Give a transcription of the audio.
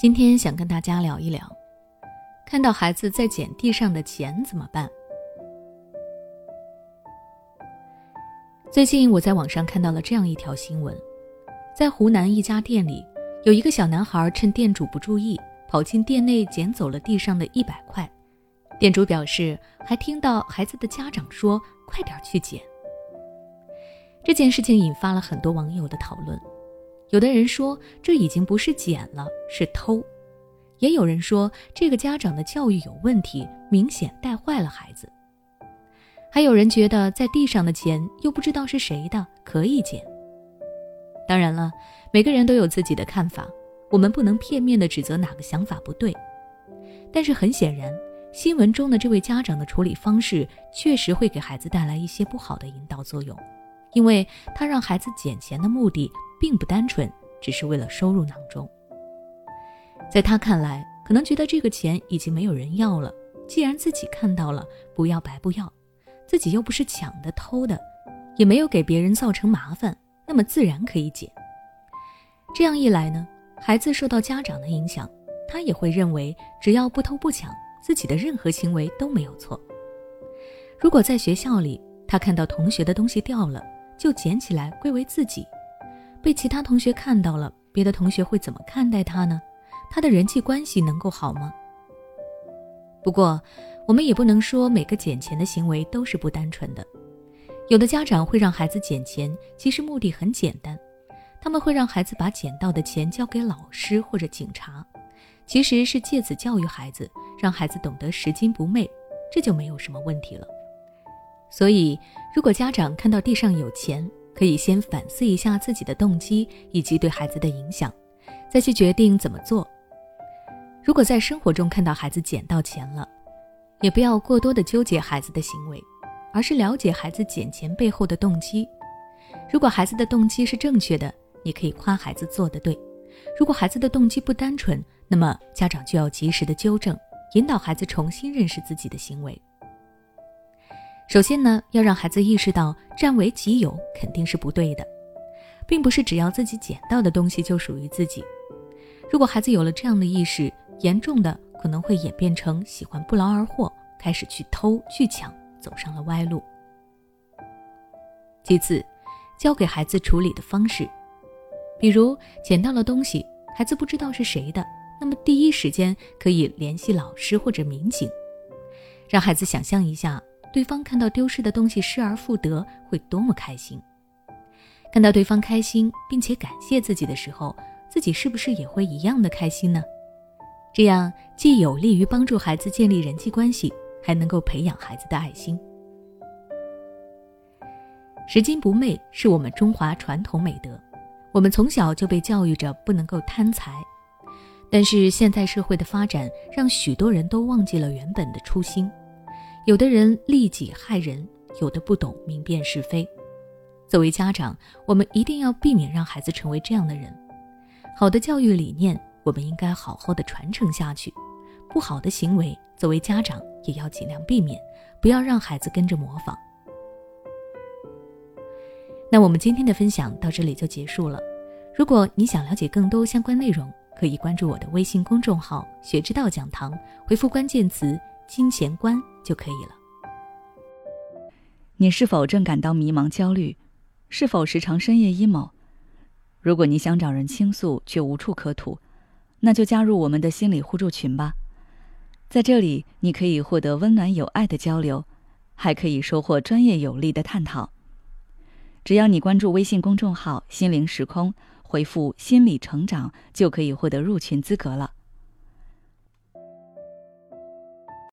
今天想跟大家聊一聊，看到孩子在捡地上的钱怎么办？最近我在网上看到了这样一条新闻，在湖南一家店里，有一个小男孩趁店主不注意，跑进店内捡走了地上的一百块。店主表示，还听到孩子的家长说：“快点去捡。”这件事情引发了很多网友的讨论。有的人说这已经不是捡了，是偷；也有人说这个家长的教育有问题，明显带坏了孩子。还有人觉得在地上的钱又不知道是谁的，可以捡。当然了，每个人都有自己的看法，我们不能片面的指责哪个想法不对。但是很显然，新闻中的这位家长的处理方式确实会给孩子带来一些不好的引导作用。因为他让孩子捡钱的目的并不单纯，只是为了收入囊中。在他看来，可能觉得这个钱已经没有人要了，既然自己看到了，不要白不要，自己又不是抢的偷的，也没有给别人造成麻烦，那么自然可以捡。这样一来呢，孩子受到家长的影响，他也会认为只要不偷不抢，自己的任何行为都没有错。如果在学校里，他看到同学的东西掉了，就捡起来归为自己，被其他同学看到了，别的同学会怎么看待他呢？他的人际关系能够好吗？不过，我们也不能说每个捡钱的行为都是不单纯的。有的家长会让孩子捡钱，其实目的很简单，他们会让孩子把捡到的钱交给老师或者警察，其实是借此教育孩子，让孩子懂得拾金不昧，这就没有什么问题了。所以，如果家长看到地上有钱，可以先反思一下自己的动机以及对孩子的影响，再去决定怎么做。如果在生活中看到孩子捡到钱了，也不要过多的纠结孩子的行为，而是了解孩子捡钱背后的动机。如果孩子的动机是正确的，你可以夸孩子做得对；如果孩子的动机不单纯，那么家长就要及时的纠正，引导孩子重新认识自己的行为。首先呢，要让孩子意识到占为己有肯定是不对的，并不是只要自己捡到的东西就属于自己。如果孩子有了这样的意识，严重的可能会演变成喜欢不劳而获，开始去偷去抢，走上了歪路。其次，教给孩子处理的方式，比如捡到了东西，孩子不知道是谁的，那么第一时间可以联系老师或者民警，让孩子想象一下。对方看到丢失的东西失而复得，会多么开心！看到对方开心并且感谢自己的时候，自己是不是也会一样的开心呢？这样既有利于帮助孩子建立人际关系，还能够培养孩子的爱心。拾金不昧是我们中华传统美德，我们从小就被教育着不能够贪财。但是现在社会的发展，让许多人都忘记了原本的初心。有的人利己害人，有的不懂明辨是非。作为家长，我们一定要避免让孩子成为这样的人。好的教育理念，我们应该好好的传承下去；不好的行为，作为家长也要尽量避免，不要让孩子跟着模仿。那我们今天的分享到这里就结束了。如果你想了解更多相关内容，可以关注我的微信公众号“学之道讲堂”，回复关键词“金钱观”。就可以了。你是否正感到迷茫、焦虑？是否时常深夜 emo？如果你想找人倾诉却无处可吐，那就加入我们的心理互助群吧。在这里，你可以获得温暖有爱的交流，还可以收获专业有力的探讨。只要你关注微信公众号“心灵时空”，回复“心理成长”，就可以获得入群资格了。